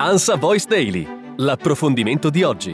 Ansa Voice Daily, l'approfondimento di oggi.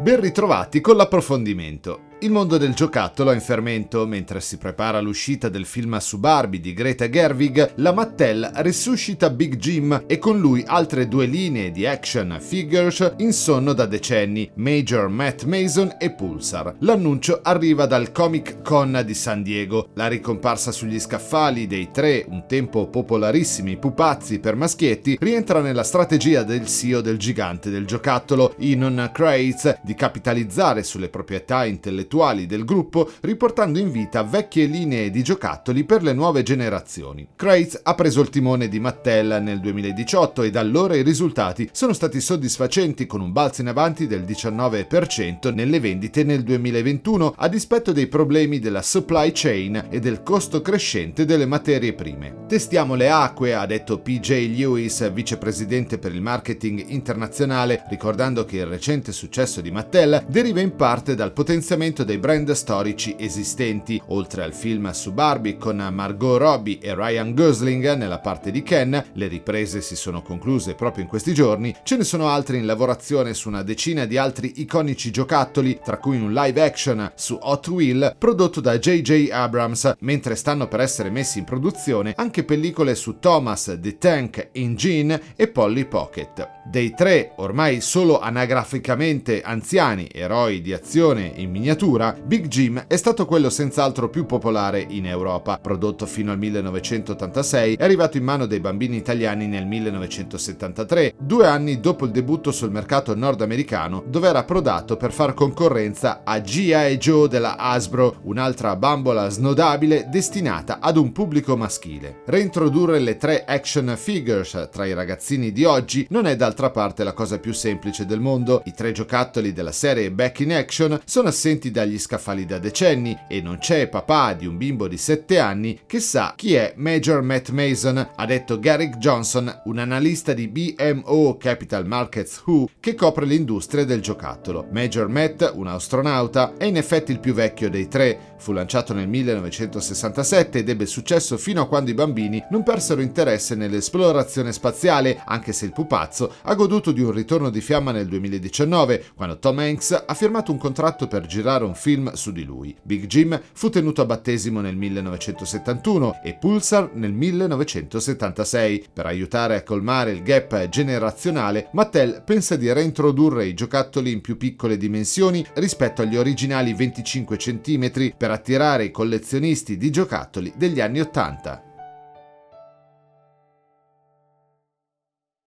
Ben ritrovati con l'approfondimento. Il mondo del giocattolo è in fermento mentre si prepara l'uscita del film su Barbie di Greta Gerwig, la Mattel resuscita Big Jim e con lui altre due linee di action figures in sonno da decenni, Major Matt Mason e Pulsar. L'annuncio arriva dal Comic Con di San Diego. La ricomparsa sugli scaffali dei tre, un tempo popolarissimi pupazzi per maschietti, rientra nella strategia del CEO del gigante del giocattolo, Inon Crates, di capitalizzare sulle proprietà intellettuali intellettuali del gruppo riportando in vita vecchie linee di giocattoli per le nuove generazioni. Crates ha preso il timone di Mattel nel 2018 e da allora i risultati sono stati soddisfacenti con un balzo in avanti del 19% nelle vendite nel 2021 a dispetto dei problemi della supply chain e del costo crescente delle materie prime. Testiamo le acque, ha detto PJ Lewis, vicepresidente per il marketing internazionale, ricordando che il recente successo di Mattel deriva in parte dal potenziamento dei brand storici esistenti, oltre al film su Barbie con Margot Robbie e Ryan Gosling nella parte di Ken, le riprese si sono concluse proprio in questi giorni, ce ne sono altri in lavorazione su una decina di altri iconici giocattoli, tra cui un live action su Hot Wheel prodotto da J.J. Abrams, mentre stanno per essere messi in produzione anche pellicole su Thomas, The Tank Engine e Polly Pocket. Dei tre, ormai solo anagraficamente anziani eroi di azione in miniatura, cultura, Big Jim è stato quello senz'altro più popolare in Europa. Prodotto fino al 1986, è arrivato in mano dei bambini italiani nel 1973, due anni dopo il debutto sul mercato nordamericano, dove era prodato per far concorrenza a G.I. Joe della Hasbro, un'altra bambola snodabile destinata ad un pubblico maschile. Reintrodurre le tre action figures tra i ragazzini di oggi non è d'altra parte la cosa più semplice del mondo. I tre giocattoli della serie Back in Action sono assenti dagli scaffali da decenni e non c'è papà di un bimbo di 7 anni che sa chi è Major Matt Mason, ha detto Garrick Johnson, un analista di BMO Capital Markets Who che copre l'industria del giocattolo. Major Matt, un astronauta, è in effetti il più vecchio dei tre, fu lanciato nel 1967 ed ebbe successo fino a quando i bambini non persero interesse nell'esplorazione spaziale, anche se il pupazzo ha goduto di un ritorno di fiamma nel 2019, quando Tom Hanks ha firmato un contratto per girare un un film su di lui. Big Jim fu tenuto a battesimo nel 1971 e Pulsar nel 1976. Per aiutare a colmare il gap generazionale, Mattel pensa di reintrodurre i giocattoli in più piccole dimensioni rispetto agli originali 25 cm per attirare i collezionisti di giocattoli degli anni 80.